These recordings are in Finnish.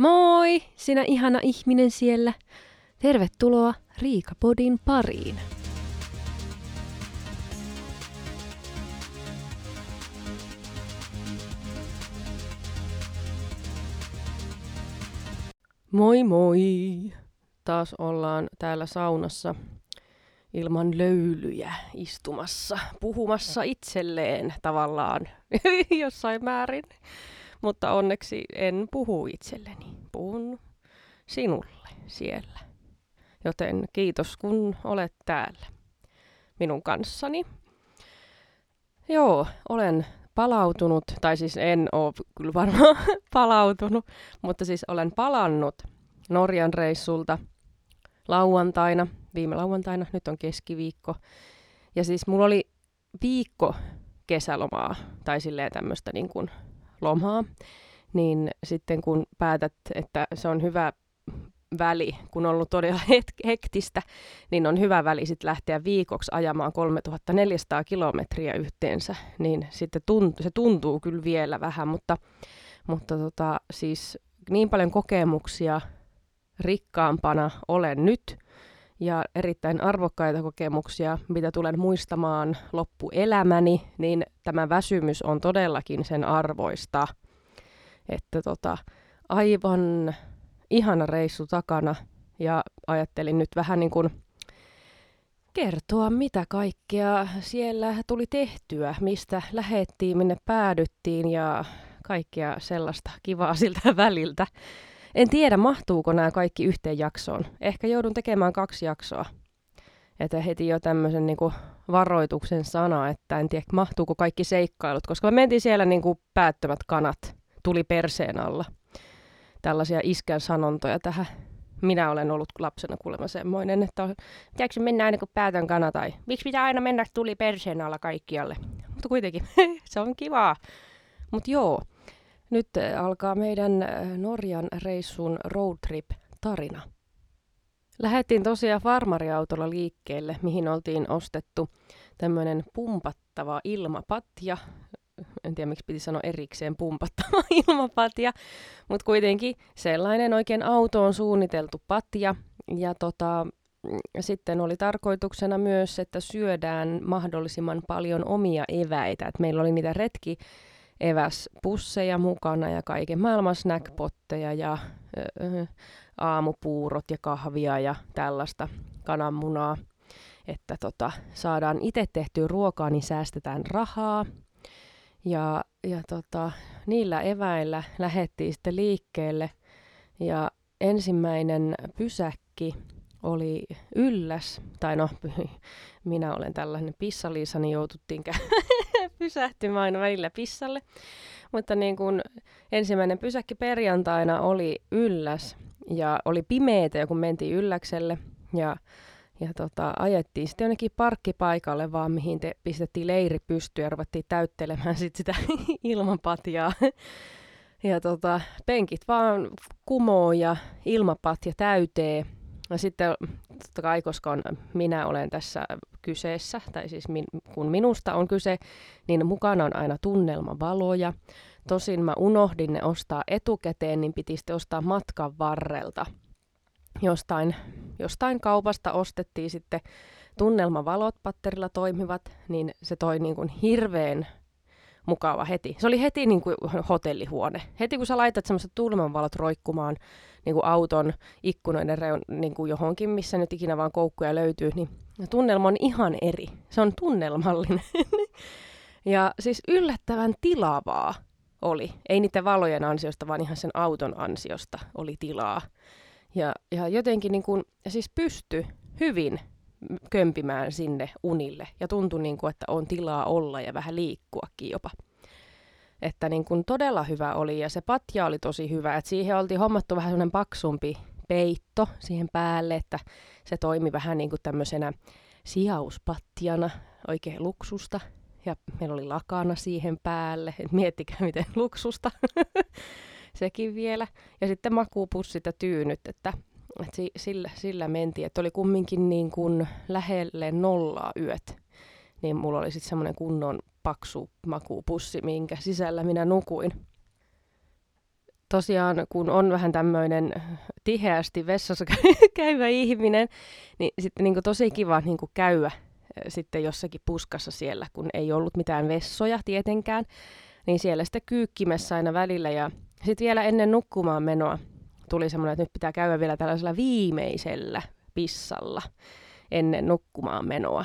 Moi, sinä ihana ihminen siellä. Tervetuloa Riikapodin pariin. Moi moi! Taas ollaan täällä saunassa ilman löylyjä istumassa, puhumassa itselleen tavallaan jossain määrin. Mutta onneksi en puhu itselleni, puhun sinulle siellä. Joten kiitos kun olet täällä minun kanssani. Joo, olen palautunut, tai siis en ole kyllä varmaan palautunut, mutta siis olen palannut Norjan reissulta lauantaina, viime lauantaina, nyt on keskiviikko. Ja siis mulla oli viikko kesälomaa, tai silleen tämmöistä niin kuin lomaa, niin sitten kun päätät, että se on hyvä väli, kun on ollut todella hektistä, niin on hyvä väli sitten lähteä viikoksi ajamaan 3400 kilometriä yhteensä, niin sitten tuntuu, se tuntuu kyllä vielä vähän, mutta, mutta tota, siis niin paljon kokemuksia rikkaampana olen nyt, ja erittäin arvokkaita kokemuksia, mitä tulen muistamaan loppuelämäni, niin tämä väsymys on todellakin sen arvoista. Että tota, aivan ihana reissu takana ja ajattelin nyt vähän niin kuin kertoa, mitä kaikkea siellä tuli tehtyä, mistä lähettiin, minne päädyttiin ja kaikkea sellaista kivaa siltä väliltä. En tiedä, mahtuuko nämä kaikki yhteen jaksoon. Ehkä joudun tekemään kaksi jaksoa. Että heti jo tämmöisen niin varoituksen sana, että en tiedä, mahtuuko kaikki seikkailut, koska me mentiin siellä niin kuin päättömät kanat, tuli perseen alla. Tällaisia iskän sanontoja tähän. Minä olen ollut lapsena kuulemma semmoinen, että pitääkö mennä aina kuin päätön kana tai miksi pitää aina mennä tuli perseen alla kaikkialle. Mutta kuitenkin, se on kivaa. Mutta joo, nyt äh, alkaa meidän äh, Norjan reissun roadtrip-tarina. Lähettiin tosiaan farmariautolla liikkeelle, mihin oltiin ostettu tämmöinen pumpattava ilmapatja. En tiedä, miksi piti sanoa erikseen pumpattava ilmapatja, mutta kuitenkin sellainen oikein autoon suunniteltu patja. Ja tota, sitten oli tarkoituksena myös, että syödään mahdollisimman paljon omia eväitä. Et meillä oli niitä retki eväspusseja mukana ja kaiken maailman snackpotteja ja ö, aamupuurot ja kahvia ja tällaista kananmunaa. Että tota, saadaan itse tehtyä ruokaa, niin säästetään rahaa. Ja, ja tota, niillä eväillä lähettiin sitten liikkeelle. Ja ensimmäinen pysäkki oli ylläs, tai no, minä olen tällainen pissaliisa, niin joututtiin pysähtymään aina välillä pissalle. Mutta niin kun ensimmäinen pysäkki perjantaina oli ylläs, ja oli pimeitä, kun mentiin ylläkselle, ja ja tota, ajettiin sitten jonnekin parkkipaikalle vaan, mihin te pistettiin leiri pystyyn ja ruvettiin täyttelemään sit sitä ilmapatjaa. Ja tota, penkit vaan kumoo ja ilmapatja täyteen. Ja sitten totta kai, koska on, minä olen tässä kyseessä, tai siis min, kun minusta on kyse, niin mukana on aina tunnelmavaloja. Tosin mä unohdin ne ostaa etukäteen, niin piti sitten ostaa matkan varrelta. Jostain, jostain kaupasta ostettiin sitten tunnelmavalot patterilla toimivat, niin se toi niin kuin hirveän mukava heti. Se oli heti niin kuin hotellihuone. Heti kun sä laitat semmoiset tunnelmavalot roikkumaan niin kuin auton ikkunoiden reun, niin kuin johonkin, missä nyt ikinä vaan koukkuja löytyy, niin tunnelma on ihan eri. Se on tunnelmallinen. ja siis yllättävän tilavaa oli. Ei niiden valojen ansiosta, vaan ihan sen auton ansiosta oli tilaa. Ja, ja jotenkin niin kuin, siis pysty hyvin kömpimään sinne unille. Ja tuntui, niin kuin, että on tilaa olla ja vähän liikkuakin jopa. Että niin kuin todella hyvä oli ja se patja oli tosi hyvä. Että siihen oltiin hommattu vähän sellainen paksumpi peitto siihen päälle, että se toimi vähän niin kuin tämmöisenä sijauspattiana, oikein luksusta. Ja meillä oli lakana siihen päälle, että miettikää miten luksusta. Sekin vielä. Ja sitten makuupussit ja tyynyt, että, että sillä, sillä mentiin. Että oli kumminkin niin kuin lähelle nollaa yöt. Niin mulla oli sitten semmoinen kunnon paksu makuupussi, minkä sisällä minä nukuin. tosiaan, kun on vähän tämmöinen tiheästi vessassa käyvä ihminen, niin sitten niin tosi kiva niin käydä sitten jossakin puskassa siellä, kun ei ollut mitään vessoja tietenkään, niin siellä sitten kyykkimässä aina välillä. Ja sitten vielä ennen nukkumaan menoa tuli semmoinen, että nyt pitää käydä vielä tällaisella viimeisellä pissalla ennen nukkumaan menoa.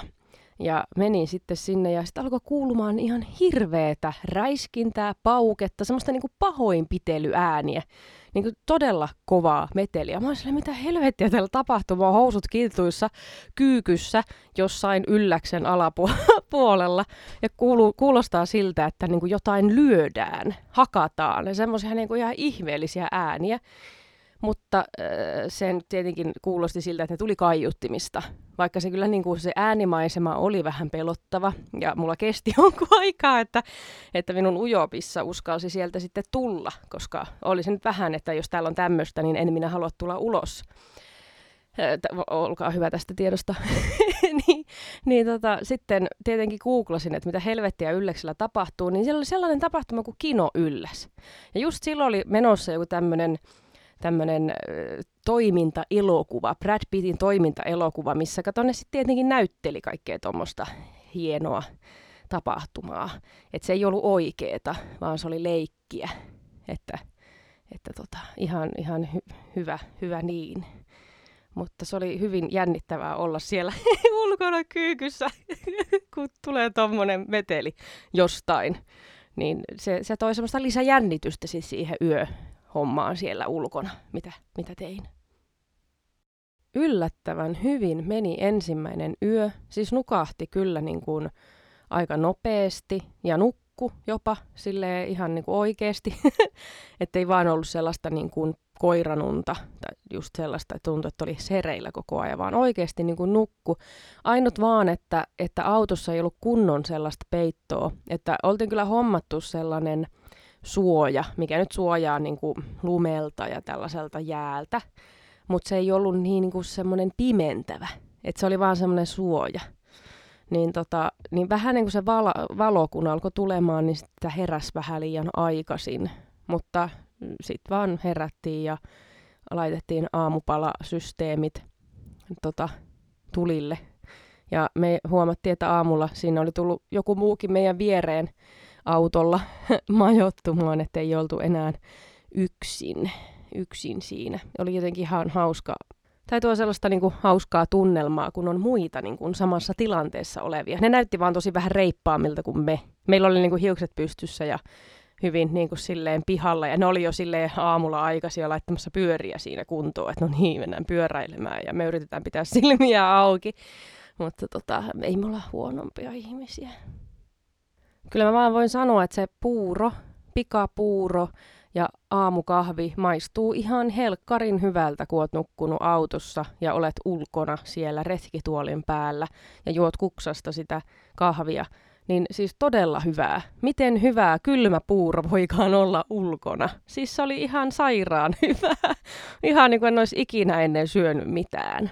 Ja menin sitten sinne ja sitten alkoi kuulumaan ihan hirveetä räiskintää, pauketta, semmoista niinku pahoinpitelyääniä. Niinku todella kovaa meteliä. Mä olin mitä helvettiä täällä tapahtuu, mä housut kiltuissa, kyykyssä, jossain ylläksen alapuolella. Ja kuulu, kuulostaa siltä, että niinku jotain lyödään, hakataan. Ja semmoisia niinku ihan ihmeellisiä ääniä. Mutta äh, sen tietenkin kuulosti siltä, että ne tuli kaiuttimista. Vaikka se kyllä niin kuin se äänimaisema oli vähän pelottava ja mulla kesti jonkun aikaa, että, että minun ujopissa uskalsi sieltä sitten tulla, koska oli se nyt vähän, että jos täällä on tämmöistä, niin en minä halua tulla ulos. Olkaa hyvä tästä tiedosta. niin, niin tota, sitten tietenkin googlasin, että mitä helvettiä Ylleksellä tapahtuu, niin siellä oli sellainen tapahtuma kuin Kino Ylläs. Ja just silloin oli menossa joku tämmöinen tämmöinen toimintaelokuva, Brad Pittin toimintaelokuva, missä kato ne sitten tietenkin näytteli kaikkea tuommoista hienoa tapahtumaa. Että se ei ollut oikeeta, vaan se oli leikkiä. Että, että tota, ihan, ihan hy, hyvä, hyvä niin. Mutta se oli hyvin jännittävää olla siellä ulkona kyykyssä, kun tulee tuommoinen meteli jostain. Niin se, se toi semmoista lisäjännitystä siis siihen yö, hommaan siellä ulkona, mitä, mitä tein. Yllättävän hyvin meni ensimmäinen yö, siis nukahti kyllä niin kuin aika nopeasti ja nukku jopa sille ihan niin kuin oikeasti, ettei vaan ollut sellaista niin kuin koiranunta tai just sellaista, että tuntui, että oli sereillä koko ajan, vaan oikeasti niin kuin nukku. Ainut vaan, että, että autossa ei ollut kunnon sellaista peittoa, että oltiin kyllä hommattu sellainen suoja, mikä nyt suojaa niin kuin lumelta ja tällaiselta jäältä, mutta se ei ollut niin, niin kuin semmoinen pimentävä, että se oli vaan semmoinen suoja. Niin, tota, niin vähän niin kuin se valo, valo, kun alkoi tulemaan, niin sitä heräsi vähän liian aikaisin, mutta sitten vaan herättiin ja laitettiin aamupalasysteemit tota, tulille. Ja me huomattiin, että aamulla siinä oli tullut joku muukin meidän viereen autolla majoittumaan, että ei oltu enää yksin, yksin siinä. Oli jotenkin ihan hauska, tai tuo sellaista niin kuin, hauskaa tunnelmaa, kun on muita niin kuin, samassa tilanteessa olevia. Ne näytti vaan tosi vähän reippaamilta kuin me. Meillä oli niin kuin, hiukset pystyssä ja hyvin niin kuin, silleen pihalla, ja ne oli jo silleen aamulla aikaisin laittamassa pyöriä siinä kuntoon, että no niin, mennään pyöräilemään, ja me yritetään pitää silmiä auki. Mutta tota, ei me olla huonompia ihmisiä. Kyllä mä vaan voin sanoa, että se puuro, pikapuuro ja aamukahvi maistuu ihan helkkarin hyvältä, kun oot nukkunut autossa ja olet ulkona siellä retkituolin päällä ja juot kuksasta sitä kahvia. Niin siis todella hyvää. Miten hyvää kylmä puuro voikaan olla ulkona? Siis se oli ihan sairaan hyvää. Ihan niin kuin en olisi ikinä ennen syönyt mitään.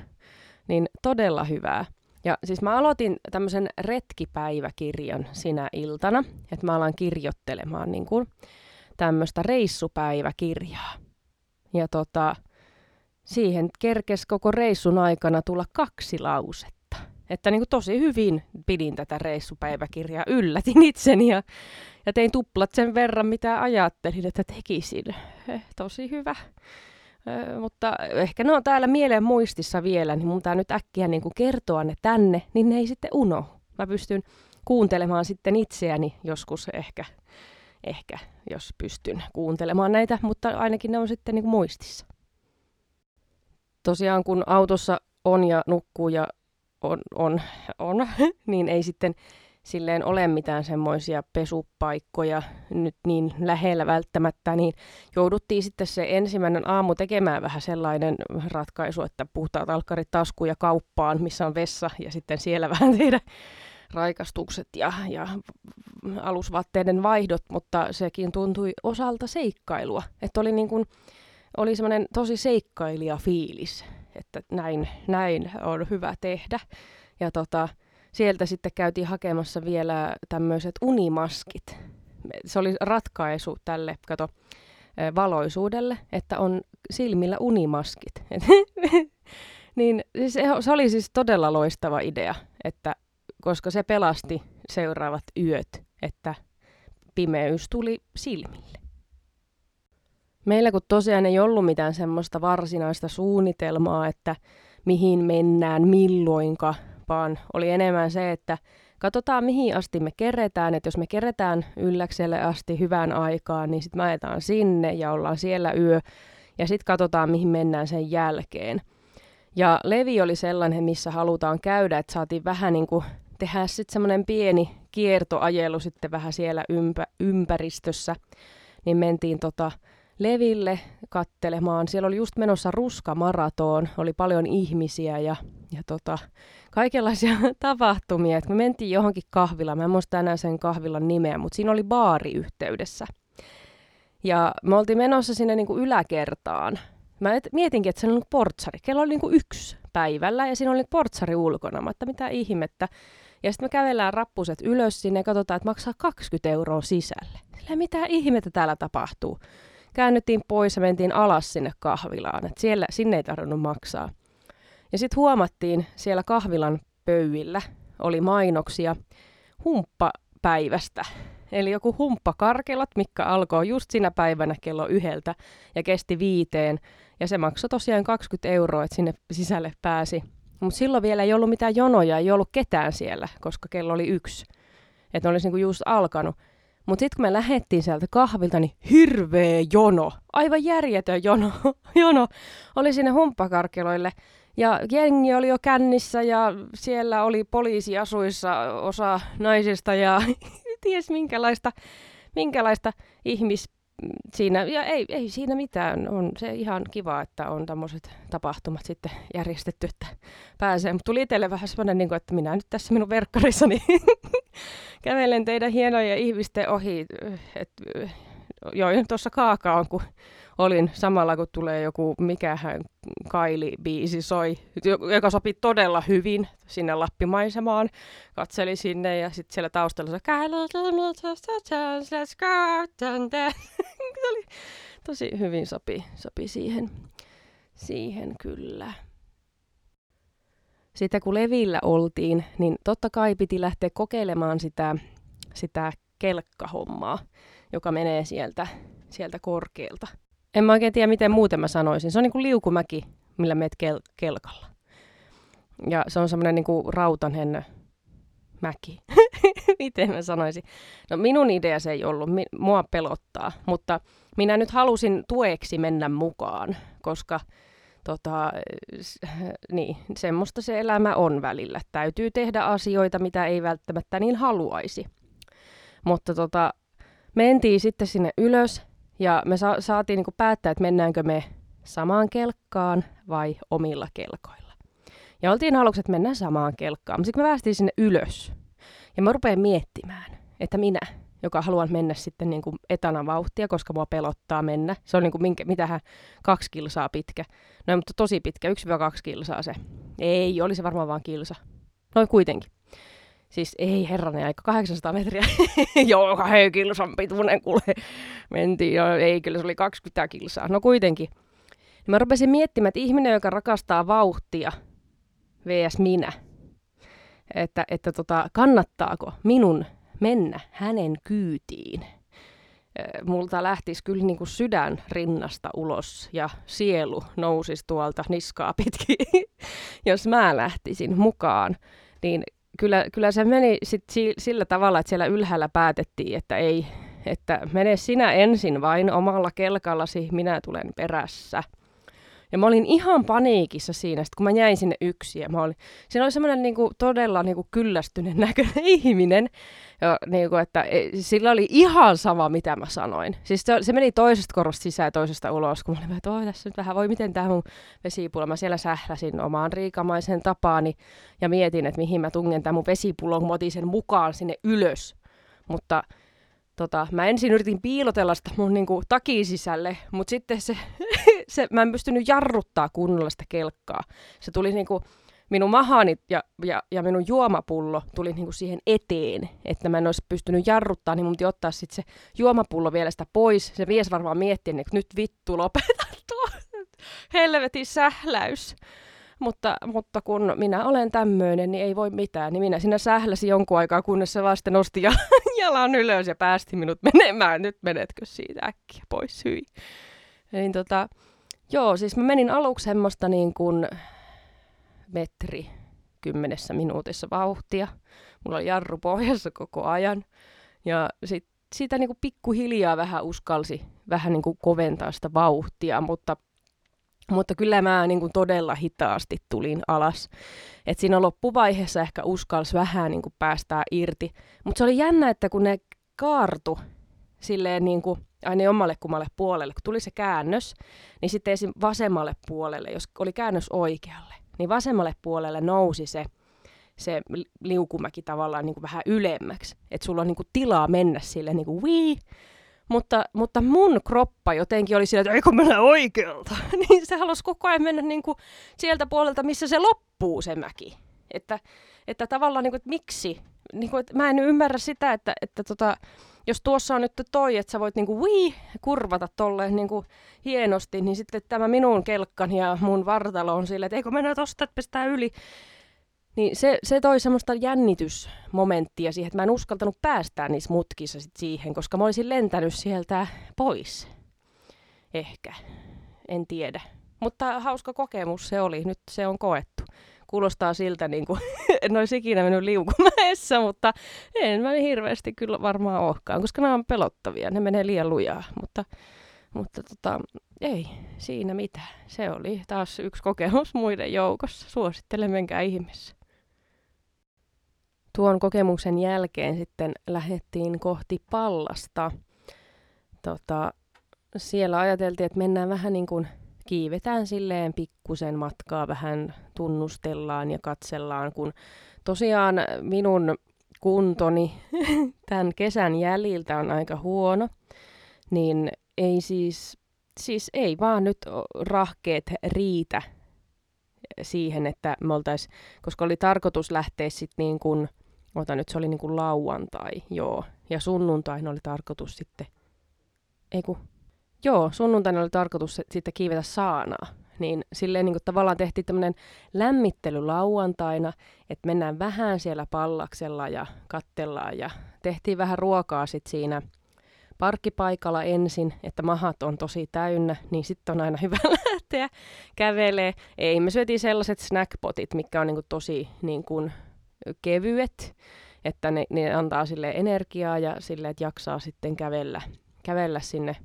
Niin todella hyvää. Ja siis mä aloitin tämmöisen retkipäiväkirjan sinä iltana, että mä alan kirjoittelemaan niin kuin tämmöistä reissupäiväkirjaa. Ja tota, siihen kerkes koko reissun aikana tulla kaksi lausetta. Että niin kuin tosi hyvin pidin tätä reissupäiväkirjaa, yllätin itseni ja, ja tein tuplat sen verran, mitä ajattelin, että tekisin. Eh, tosi hyvä mutta ehkä ne on täällä mieleen muistissa vielä, niin mun pitää nyt äkkiä niin kuin kertoa ne tänne, niin ne ei sitten uno. Mä pystyn kuuntelemaan sitten itseäni joskus ehkä, ehkä jos pystyn kuuntelemaan näitä, mutta ainakin ne on sitten niin kuin muistissa. Tosiaan kun autossa on ja nukkuu ja on, on, on niin ei sitten silleen ole mitään semmoisia pesupaikkoja nyt niin lähellä välttämättä, niin jouduttiin sitten se ensimmäinen aamu tekemään vähän sellainen ratkaisu, että puhtaat alkkarit taskuun ja kauppaan, missä on vessa, ja sitten siellä vähän tehdä raikastukset ja, ja alusvaatteiden vaihdot, mutta sekin tuntui osalta seikkailua. Että oli, niin kuin, oli semmoinen tosi seikkailija fiilis, että näin, näin on hyvä tehdä. Ja tota, sieltä sitten käytiin hakemassa vielä tämmöiset unimaskit. Se oli ratkaisu tälle, kato, valoisuudelle, että on silmillä unimaskit. niin siis se oli siis todella loistava idea, että koska se pelasti seuraavat yöt, että pimeys tuli silmille. Meillä kun tosiaan ei ollut mitään semmoista varsinaista suunnitelmaa, että mihin mennään, milloinka, vaan oli enemmän se, että katsotaan mihin asti me keretään, että jos me keretään ylläkselle asti hyvään aikaan, niin sitten ajetaan sinne ja ollaan siellä yö, ja sitten katsotaan mihin mennään sen jälkeen. Ja Levi oli sellainen, missä halutaan käydä, että saatiin vähän niin kuin tehdä sitten semmoinen pieni kiertoajelu sitten vähän siellä ympä, ympäristössä, niin mentiin tota Leville kattelemaan. Siellä oli just menossa ruskamaraton, oli paljon ihmisiä ja, ja tota, kaikenlaisia tapahtumia. Et me mentiin johonkin kahvilaan, mä en muista enää sen kahvilan nimeä, mutta siinä oli baari yhteydessä. Ja me oltiin menossa sinne niin kuin yläkertaan. Mä et, mietinkin, että se on portsari. Kello oli niin kuin yksi päivällä ja siinä oli portsari ulkona. Mä että mitä ihmettä. Ja sitten me kävellään rappuset ylös sinne ja katsotaan, että maksaa 20 euroa sisälle. Sillä mitä ihmettä täällä tapahtuu. Käännyttiin pois ja mentiin alas sinne kahvilaan. Et siellä, sinne ei tarvinnut maksaa. Ja sitten huomattiin siellä kahvilan pöyillä oli mainoksia humppapäivästä. Eli joku humppakarkelat, mikä alkoi just siinä päivänä kello yhdeltä ja kesti viiteen. Ja se maksoi tosiaan 20 euroa, että sinne sisälle pääsi. Mutta silloin vielä ei ollut mitään jonoja, ei ollut ketään siellä, koska kello oli yksi. Että olisi niinku just alkanut. Mutta sitten kun me lähdettiin sieltä kahvilta, niin hirveä jono, aivan järjetön jono, jono oli sinne humppakarkeloille. Ja jengi oli jo kännissä ja siellä oli poliisi asuissa osa naisista ja ties minkälaista, minkälaista ihmis siinä, ja ei, ei siinä mitään, on se ihan kiva, että on tämmöiset tapahtumat sitten järjestetty, että pääsee. Mutta tuli itselle vähän semmoinen, niin kuin, että minä nyt tässä minun verkkarissani kävelen teidän hienoja ihmisten ohi, että join tuossa kaakaon, kun olin samalla, kun tulee joku, mikähän Kaili-biisi soi, joka sopi todella hyvin sinne Lappimaisemaan. Katseli sinne ja sitten siellä taustalla se let's go, oli tosi hyvin sopi, sopi siihen, siihen kyllä. Sitten kun Levillä oltiin, niin totta kai piti lähteä kokeilemaan sitä, sitä kelkkahommaa, joka menee sieltä, sieltä korkealta. En mä oikein tiedä, miten muuten mä sanoisin. Se on niin kuin liukumäki, millä meet kel- kelkalla. Ja se on semmoinen niin rautanen mäki. miten mä sanoisin? No minun idea se ei ollut. Mua pelottaa. Mutta minä nyt halusin tueksi mennä mukaan, koska tota, niin, semmoista se elämä on välillä. Täytyy tehdä asioita, mitä ei välttämättä niin haluaisi. Mutta tota, mentiin sitten sinne ylös ja me sa- saatiin niin päättää, että mennäänkö me samaan kelkkaan vai omilla kelkoilla. Ja oltiin aluksi, että mennään samaan kelkkaan. Mutta sitten me päästiin sinne ylös. Ja mä rupean miettimään, että minä, joka haluan mennä sitten niin kuin etana vauhtia, koska mua pelottaa mennä. Se on niin kuin minkä, mitähän kaksi kilsaa pitkä. No mutta tosi pitkä, 1-2 kilsaa se. Ei, oli se varmaan vaan kilsa. Noin kuitenkin. Siis ei herranen aika, 800 metriä. Joo, kahden kilsan pituinen kuule. Mentiin, jo, ei kyllä se oli 20 kilsaa. No kuitenkin. Ja mä rupesin miettimään, että ihminen, joka rakastaa vauhtia, vs. minä, että, että tota, kannattaako minun mennä hänen kyytiin. Multa lähtisi kyllä niin kuin sydän rinnasta ulos ja sielu nousisi tuolta niskaa pitkin, jos mä lähtisin mukaan. Niin kyllä, kyllä se meni sit sillä tavalla, että siellä ylhäällä päätettiin, että ei, että mene sinä ensin vain omalla kelkallasi, minä tulen perässä. Ja mä olin ihan paniikissa siinä, kun mä jäin sinne yksin. Ja mä olin, siinä oli semmoinen niinku, todella niinku, kyllästynyt näköinen ihminen, ja, niinku, että e, sillä oli ihan sama, mitä mä sanoin. Siis se, se meni toisesta korosta sisään ja toisesta ulos, kun mä olin, että oi, tässä nyt vähän, voi miten tämä mun vesipullo. Mä siellä sähläsin omaan riikamaisen tapaani ja mietin, että mihin mä tungen tämän mun vesipullon, mä sen mukaan sinne ylös. Mutta tota, mä ensin yritin piilotella sitä mun niinku, takin sisälle, mutta sitten se, se, mä en pystynyt jarruttaa kunnolla sitä kelkkaa. Se tuli niinku, minun mahani ja, ja, ja minun juomapullo tuli niin kuin siihen eteen, että mä en olisi pystynyt jarruttaa, niin mun piti ottaa sitten se juomapullo vielä sitä pois. Se mies varmaan mietti, että nyt vittu lopeta tuo helvetin sähläys. Mutta, mutta kun minä olen tämmöinen, niin ei voi mitään. Niin minä siinä sähläsin jonkun aikaa, kunnes se vasta nosti jalan ylös ja päästi minut menemään. Nyt menetkö siitä äkkiä pois, hyi. Niin tota, joo, siis mä menin aluksi semmoista niin kuin metri kymmenessä minuutissa vauhtia. Mulla oli jarru pohjassa koko ajan. Ja sit, siitä niin kuin pikkuhiljaa vähän uskalsi vähän niin kuin koventaa sitä vauhtia, mutta mutta kyllä mä niin kuin todella hitaasti tulin alas. Et siinä loppuvaiheessa ehkä uskalsi vähän niin kuin päästää irti. Mutta se oli jännä, että kun ne kaartu silleen niin kuin aina omalle kummalle puolelle, kun tuli se käännös, niin sitten esim. vasemmalle puolelle, jos oli käännös oikealle, niin vasemmalle puolelle nousi se, se liukumäki tavallaan niin kuin vähän ylemmäksi. Että sulla on niin kuin tilaa mennä sille niin kuin wii, mutta, mutta mun kroppa jotenkin oli sillä, että eikö mennä oikealta. niin se halusi koko ajan mennä niin kuin sieltä puolelta, missä se loppuu se mäki. Että, että tavallaan, niin kuin, että miksi? Niin kuin, että mä en ymmärrä sitä, että, että tota, jos tuossa on nyt toi, että sä voit kuin, wii, kurvata niin kuin, hienosti, niin sitten tämä minun kelkkani ja mun vartalo on silleen, että eikö mennä tosta, että pestään yli. Niin se, se toi semmoista jännitysmomenttia siihen, että mä en uskaltanut päästää niissä mutkissa sit siihen, koska mä olisin lentänyt sieltä pois. Ehkä. En tiedä. Mutta hauska kokemus se oli. Nyt se on koettu. Kuulostaa siltä, niin kuin en olisi ikinä mennyt liukumäessä, mutta en mä hirveästi kyllä varmaan olekaan, koska nämä on pelottavia. Ne menee liian lujaa, mutta, mutta tota, ei siinä mitään. Se oli taas yksi kokemus muiden joukossa. Suosittelen, menkää ihmeessä. Tuon kokemuksen jälkeen sitten lähdettiin kohti pallasta. Tota, siellä ajateltiin, että mennään vähän niin kuin kiivetään silleen pikkusen matkaa, vähän tunnustellaan ja katsellaan, kun tosiaan minun kuntoni tämän kesän jäljiltä on aika huono, niin ei siis, siis ei vaan nyt rahkeet riitä siihen, että me oltais, koska oli tarkoitus lähteä sitten niin kuin Ota nyt, se oli niinku lauantai, joo. Ja sunnuntaina oli tarkoitus sitten, ei kun, joo, sunnuntaina oli tarkoitus sitten kiivetä saanaa. Niin silleen niin kuin tavallaan tehtiin tämmöinen lämmittely lauantaina, että mennään vähän siellä pallaksella ja kattellaan ja tehtiin vähän ruokaa sitten siinä parkkipaikalla ensin, että mahat on tosi täynnä, niin sitten on aina hyvä lähteä kävelee. Ei, me syötiin sellaiset snackpotit, mikä on niin kuin tosi niin kuin kevyet, että ne, ne antaa sille energiaa ja sille, että jaksaa sitten kävellä, kävellä sinne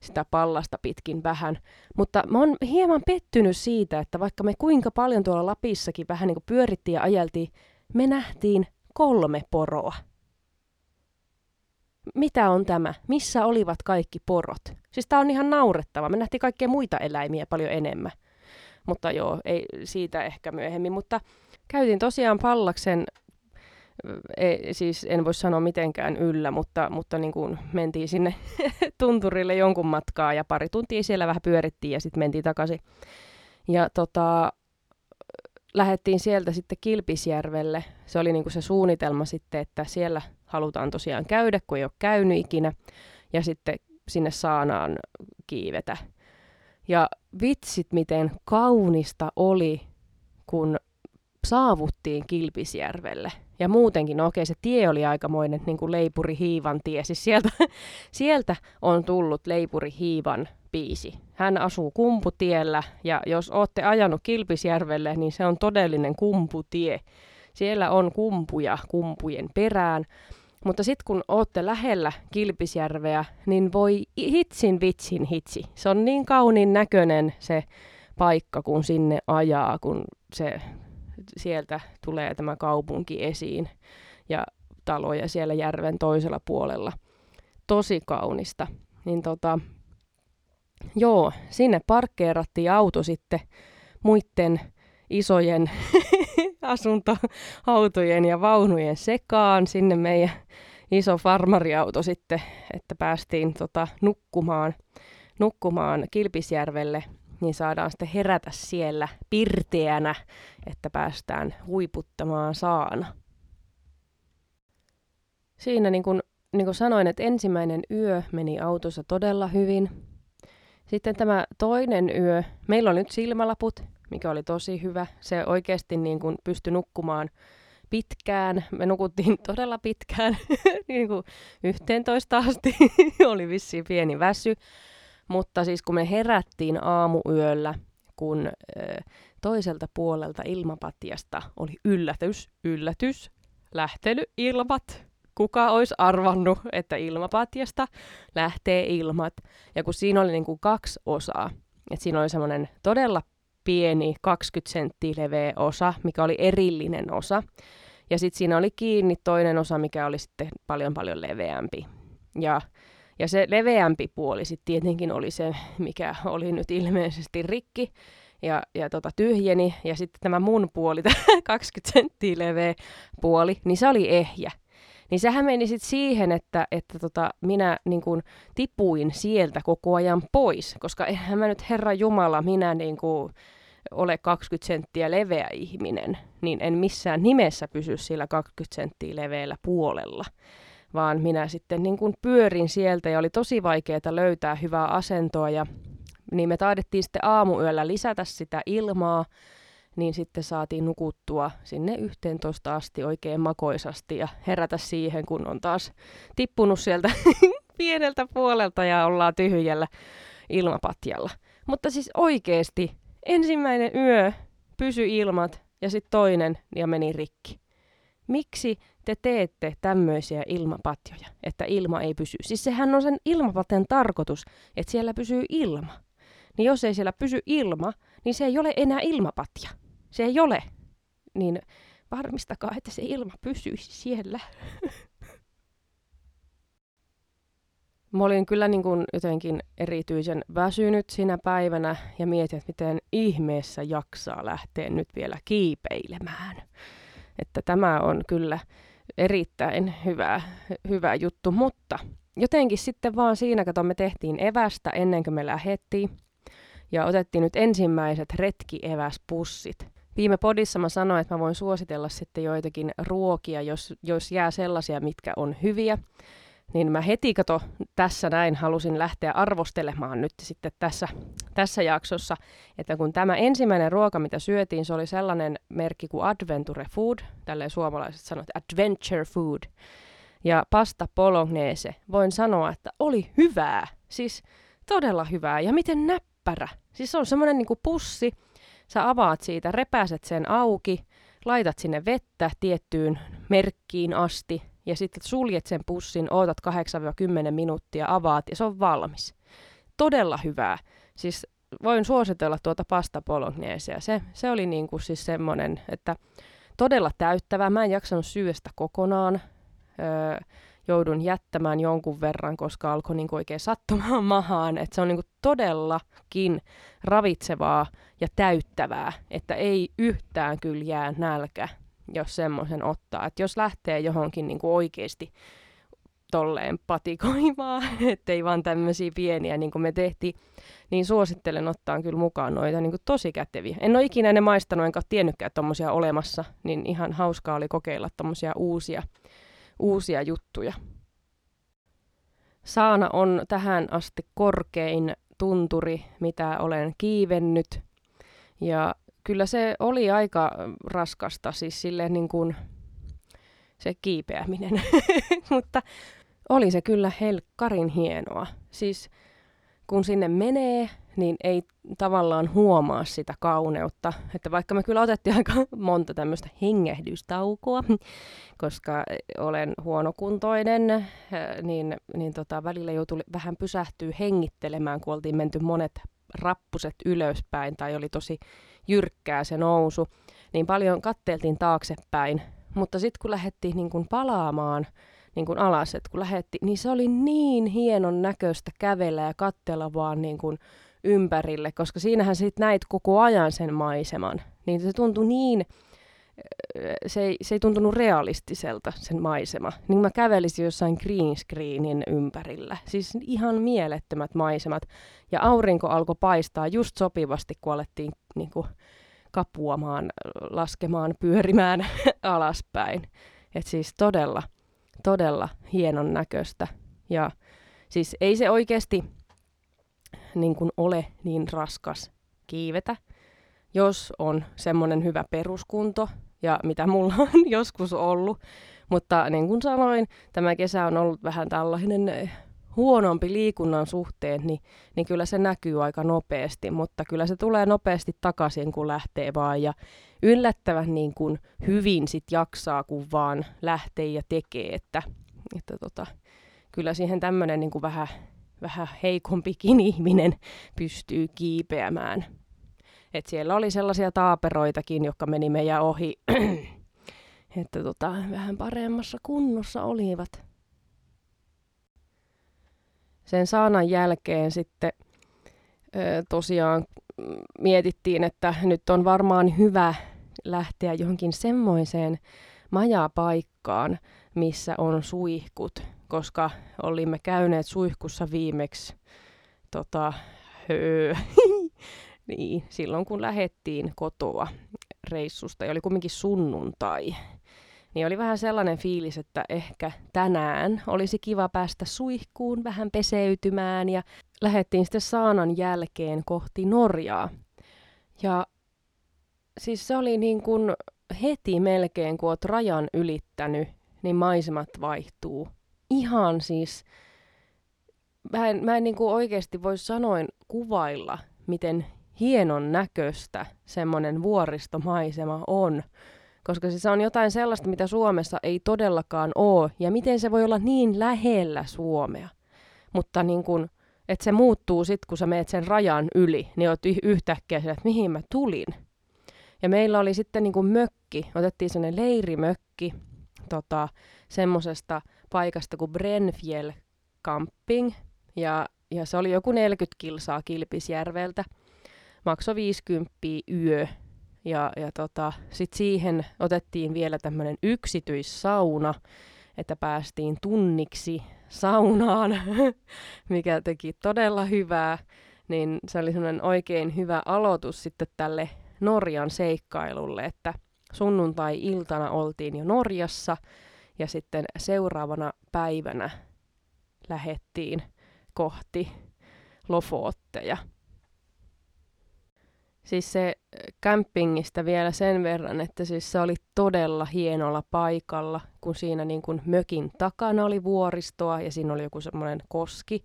sitä pallasta pitkin vähän. Mutta mä oon hieman pettynyt siitä, että vaikka me kuinka paljon tuolla Lapissakin vähän niin kuin pyörittiin ja ajeltiin, me nähtiin kolme poroa. Mitä on tämä? Missä olivat kaikki porot? Siis tää on ihan naurettava. Me nähtiin kaikkea muita eläimiä paljon enemmän. Mutta joo, ei siitä ehkä myöhemmin. Mutta käytin tosiaan pallaksen, ei, siis en voi sanoa mitenkään yllä, mutta, mutta niin kuin mentiin sinne tunturille jonkun matkaa ja pari tuntia siellä vähän pyörittiin ja sitten mentiin takaisin. Ja tota, lähdettiin sieltä sitten Kilpisjärvelle. Se oli niin kuin se suunnitelma sitten, että siellä halutaan tosiaan käydä, kun ei ole käynyt ikinä. Ja sitten sinne saanaan kiivetä. Ja vitsit, miten kaunista oli, kun saavuttiin Kilpisjärvelle. Ja muutenkin, no okei, se tie oli aikamoinen niin kuin Leipuri Hiivan tie. Siis sieltä, sieltä on tullut Leipuri Hiivan biisi. Hän asuu kumputiellä ja jos olette ajanut Kilpisjärvelle, niin se on todellinen kumputie. Siellä on kumpuja kumpujen perään. Mutta sitten kun olette lähellä Kilpisjärveä, niin voi hitsin vitsin hitsi. Se on niin kauniin näköinen se paikka, kun sinne ajaa, kun se sieltä tulee tämä kaupunki esiin ja taloja siellä järven toisella puolella. Tosi kaunista. Niin tota, joo, sinne parkkeerattiin auto sitten muiden isojen asuntoautojen ja vaunujen sekaan sinne meidän iso farmariauto sitten, että päästiin tota, nukkumaan, nukkumaan Kilpisjärvelle. Niin saadaan sitten herätä siellä pirteänä, että päästään huiputtamaan saana. Siinä niin kuin, niin kuin sanoin, että ensimmäinen yö meni autossa todella hyvin. Sitten tämä toinen yö, meillä on nyt silmälaput, mikä oli tosi hyvä. Se oikeasti niin kuin pystyi nukkumaan pitkään. Me nukuttiin todella pitkään, niin kuin 11 asti. oli vissiin pieni väsy. Mutta siis kun me herättiin aamuyöllä, kun toiselta puolelta ilmapatjasta oli yllätys, yllätys, lähtenyt ilmat. Kuka olisi arvannut, että ilmapatjasta lähtee ilmat. Ja kun siinä oli niin kuin kaksi osaa, että siinä oli semmoinen todella pieni 20 senttiä leveä osa, mikä oli erillinen osa. Ja sitten siinä oli kiinni toinen osa, mikä oli sitten paljon paljon leveämpi. Ja, ja se leveämpi puoli sitten tietenkin oli se, mikä oli nyt ilmeisesti rikki ja, ja tota, tyhjeni. Ja sitten tämä mun puoli, tämä 20 senttiä leveä puoli, niin se oli ehjä. Niin sehän meni sitten siihen, että, että tota, minä niin kun, tipuin sieltä koko ajan pois, koska eihän mä nyt Herra Jumala, minä niin kun, ole 20 senttiä leveä ihminen, niin en missään nimessä pysy sillä 20 senttiä leveällä puolella vaan minä sitten niin kuin pyörin sieltä ja oli tosi vaikeaa löytää hyvää asentoa ja niin me taidettiin sitten aamuyöllä lisätä sitä ilmaa niin sitten saatiin nukuttua sinne 11 asti oikein makoisasti ja herätä siihen, kun on taas tippunut sieltä pieneltä puolelta ja ollaan tyhjällä ilmapatjalla. Mutta siis oikeasti ensimmäinen yö pysy ilmat ja sitten toinen ja meni rikki. Miksi te teette tämmöisiä ilmapatjoja, että ilma ei pysy? Siis sehän on sen ilmapaten tarkoitus, että siellä pysyy ilma. Niin jos ei siellä pysy ilma, niin se ei ole enää ilmapatja se ei ole, niin varmistakaa, että se ilma pysyisi siellä. Mä olin kyllä niin kuin jotenkin erityisen väsynyt sinä päivänä ja mietin, että miten ihmeessä jaksaa lähteä nyt vielä kiipeilemään. Että tämä on kyllä erittäin hyvä, hyvä juttu, mutta jotenkin sitten vaan siinä, kato me tehtiin evästä ennen kuin me lähettiin ja otettiin nyt ensimmäiset retkieväspussit Viime podissa mä sanoin, että mä voin suositella sitten joitakin ruokia, jos, jos jää sellaisia, mitkä on hyviä. Niin mä heti kato tässä näin halusin lähteä arvostelemaan nyt sitten tässä, tässä jaksossa, että kun tämä ensimmäinen ruoka, mitä syötiin, se oli sellainen merkki kuin Adventure Food, tälleen suomalaiset sanoivat Adventure Food, ja pasta bolognese. Voin sanoa, että oli hyvää, siis todella hyvää, ja miten näppärä. Siis se on semmoinen niin pussi, Sä avaat siitä, repäset sen auki, laitat sinne vettä tiettyyn merkkiin asti ja sitten suljet sen pussin, ootat 8-10 minuuttia, avaat ja se on valmis. Todella hyvää. Siis voin suositella tuota pasta bolognesea. Se, se oli niin kuin siis semmoinen, että todella täyttävää. Mä en jaksanut syöstä kokonaan. Öö, joudun jättämään jonkun verran, koska alkoi niin oikein sattumaan mahaan. Että se on niin todellakin ravitsevaa ja täyttävää, että ei yhtään kyllä jää nälkä, jos semmoisen ottaa. Että jos lähtee johonkin niin oikeasti tolleen patikoimaan, ettei vaan tämmöisiä pieniä, niin kuin me tehtiin, niin suosittelen ottaa kyllä mukaan noita niin kuin tosi käteviä. En ole ikinä ne maistanut, enkä tiennytkään tommosia olemassa, niin ihan hauskaa oli kokeilla tommosia uusia uusia juttuja. Saana on tähän asti korkein tunturi, mitä olen kiivennyt. Ja kyllä se oli aika raskasta, siis silleen niin kuin se kiipeäminen. Mutta oli se kyllä helkkarin hienoa. Siis kun sinne menee, niin ei tavallaan huomaa sitä kauneutta. Että vaikka me kyllä otettiin aika monta tämmöistä hengähdystaukoa, koska olen huonokuntoinen, niin, niin tota, välillä joutui vähän pysähtyä hengittelemään, kun oltiin menty monet rappuset ylöspäin tai oli tosi jyrkkää se nousu, niin paljon katteltiin taaksepäin. Mutta sitten kun lähdettiin niin kun palaamaan niin kuin alas, kun lähetti, niin se oli niin hienon näköistä kävellä ja katsella vaan niin kuin ympärille, koska siinähän sitten näit koko ajan sen maiseman. Niin se tuntui niin se ei, se ei tuntunut realistiselta sen maisema. Niin mä kävelisin jossain green screenin ympärillä. Siis ihan mielettömät maisemat. Ja aurinko alkoi paistaa just sopivasti, kun alettiin niin kuin, kapuamaan, laskemaan, pyörimään alaspäin. Et siis todella, todella hienon näköistä. Ja siis ei se oikeasti niin kuin ole niin raskas kiivetä, jos on semmoinen hyvä peruskunto, ja mitä mulla on joskus ollut. Mutta niin kuin sanoin, tämä kesä on ollut vähän tällainen eh, huonompi liikunnan suhteen, niin, niin kyllä se näkyy aika nopeasti, mutta kyllä se tulee nopeasti takaisin, kun lähtee vaan. Ja yllättävän niin kuin hyvin sit jaksaa, kun vaan lähtee ja tekee, että, että tota, kyllä siihen tämmöinen niin kuin vähän, vähän heikompikin ihminen pystyy kiipeämään. Et siellä oli sellaisia taaperoitakin, jotka meni meidän ohi, että tota, vähän paremmassa kunnossa olivat. Sen saanan jälkeen sitten ö, tosiaan mietittiin, että nyt on varmaan hyvä lähteä johonkin semmoiseen majapaikkaan, missä on suihkut, koska olimme käyneet suihkussa viimeksi tota, höö, Niin, silloin kun lähettiin kotoa reissusta, ja oli kumminkin sunnuntai, niin oli vähän sellainen fiilis, että ehkä tänään olisi kiva päästä suihkuun, vähän peseytymään, ja lähettiin sitten saanan jälkeen kohti Norjaa. Ja siis se oli niin kuin heti melkein, kun oot rajan ylittänyt, niin maisemat vaihtuu. Ihan siis, mä en, mä en niin kuin oikeasti voi sanoin kuvailla, miten hienon näköistä semmoinen vuoristomaisema on. Koska se on jotain sellaista, mitä Suomessa ei todellakaan ole. Ja miten se voi olla niin lähellä Suomea. Mutta niin kun, että se muuttuu sitten, kun sä meet sen rajan yli, niin oot yhtäkkiä sillä, että mihin mä tulin. Ja meillä oli sitten niin kuin mökki, otettiin sellainen leirimökki tota, semmoisesta paikasta kuin Brenfjell Camping. Ja, ja se oli joku 40 kilsaa Kilpisjärveltä maksoi 50 yö. Ja, ja tota, sitten siihen otettiin vielä tämmöinen yksityissauna, että päästiin tunniksi saunaan, mikä teki todella hyvää. Niin se oli semmoinen oikein hyvä aloitus sitten tälle Norjan seikkailulle, että sunnuntai-iltana oltiin jo Norjassa ja sitten seuraavana päivänä lähettiin kohti Lofotteja. Siis se campingista vielä sen verran, että siis se oli todella hienolla paikalla, kun siinä niin kuin mökin takana oli vuoristoa ja siinä oli joku semmoinen koski.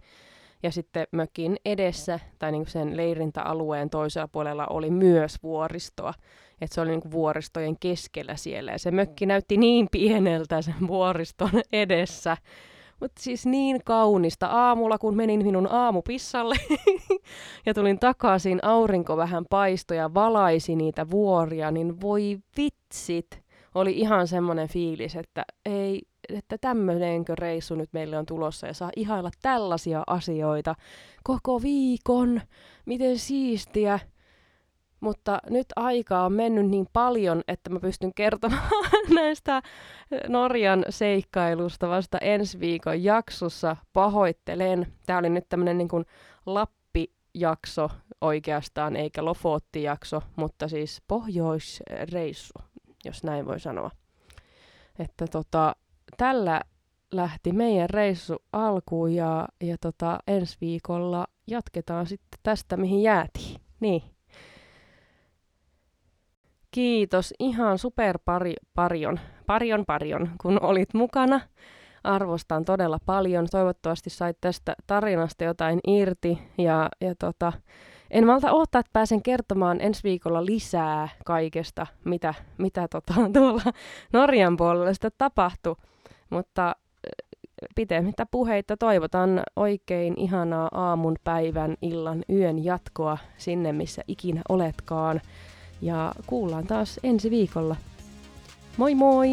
Ja sitten mökin edessä tai niin kuin sen leirintäalueen toisella puolella oli myös vuoristoa. Että se oli niin kuin vuoristojen keskellä siellä ja se mökki näytti niin pieneltä sen vuoriston edessä, mutta siis niin kaunista. Aamulla, kun menin minun aamupissalle ja tulin takaisin, aurinko vähän paistoi ja valaisi niitä vuoria, niin voi vitsit. Oli ihan semmoinen fiilis, että ei, että tämmöinenkö reissu nyt meille on tulossa ja saa ihailla tällaisia asioita koko viikon. Miten siistiä. Mutta nyt aikaa on mennyt niin paljon, että mä pystyn kertomaan näistä Norjan seikkailusta vasta ensi viikon jaksossa. Pahoittelen. Tämä oli nyt tämmöinen niin Lappi-jakso oikeastaan, eikä Lofotti-jakso, mutta siis pohjoisreissu, jos näin voi sanoa. Että tota, tällä lähti meidän reissu alkuun ja, ja tota, ensi viikolla jatketaan sitten tästä, mihin jäätiin. Niin. Kiitos ihan super pari, parion, parion parion, kun olit mukana. Arvostan todella paljon. Toivottavasti sait tästä tarinasta jotain irti. Ja, ja tota, en malta odottaa, että pääsen kertomaan ensi viikolla lisää kaikesta, mitä, mitä tota, tuolla Norjan puolella sitä tapahtui. Mutta pitemmittä puheita toivotan oikein ihanaa aamun, päivän, illan, yön jatkoa sinne, missä ikinä oletkaan. Ja kuullaan taas ensi viikolla. Moi moi!